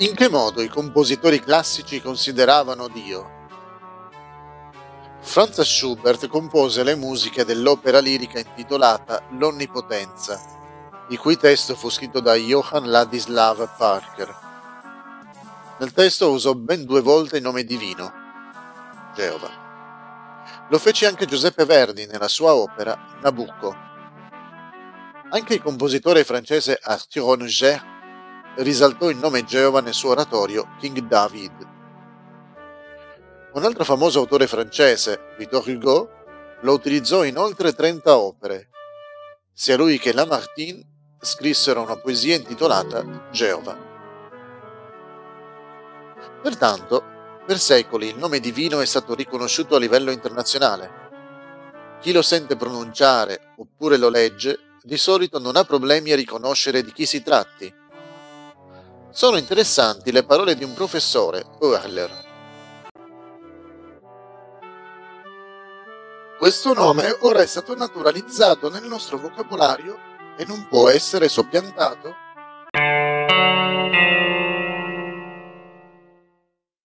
In che modo i compositori classici consideravano Dio? Franz Schubert compose le musiche dell'opera lirica intitolata L'Onnipotenza, il cui testo fu scritto da Johann Ladislav Parker. Nel testo usò ben due volte il nome divino, Geova. Lo fece anche Giuseppe Verdi nella sua opera Nabucco. Anche il compositore francese Arthur Honegger risaltò il nome Geova nel suo oratorio King David. Un altro famoso autore francese, Victor Hugo, lo utilizzò in oltre 30 opere. Sia lui che Lamartine scrissero una poesia intitolata Geova. Pertanto, per secoli il nome divino è stato riconosciuto a livello internazionale. Chi lo sente pronunciare oppure lo legge di solito non ha problemi a riconoscere di chi si tratti. Sono interessanti le parole di un professore, Oerler, Questo nome ora è stato naturalizzato nel nostro vocabolario e non può essere soppiantato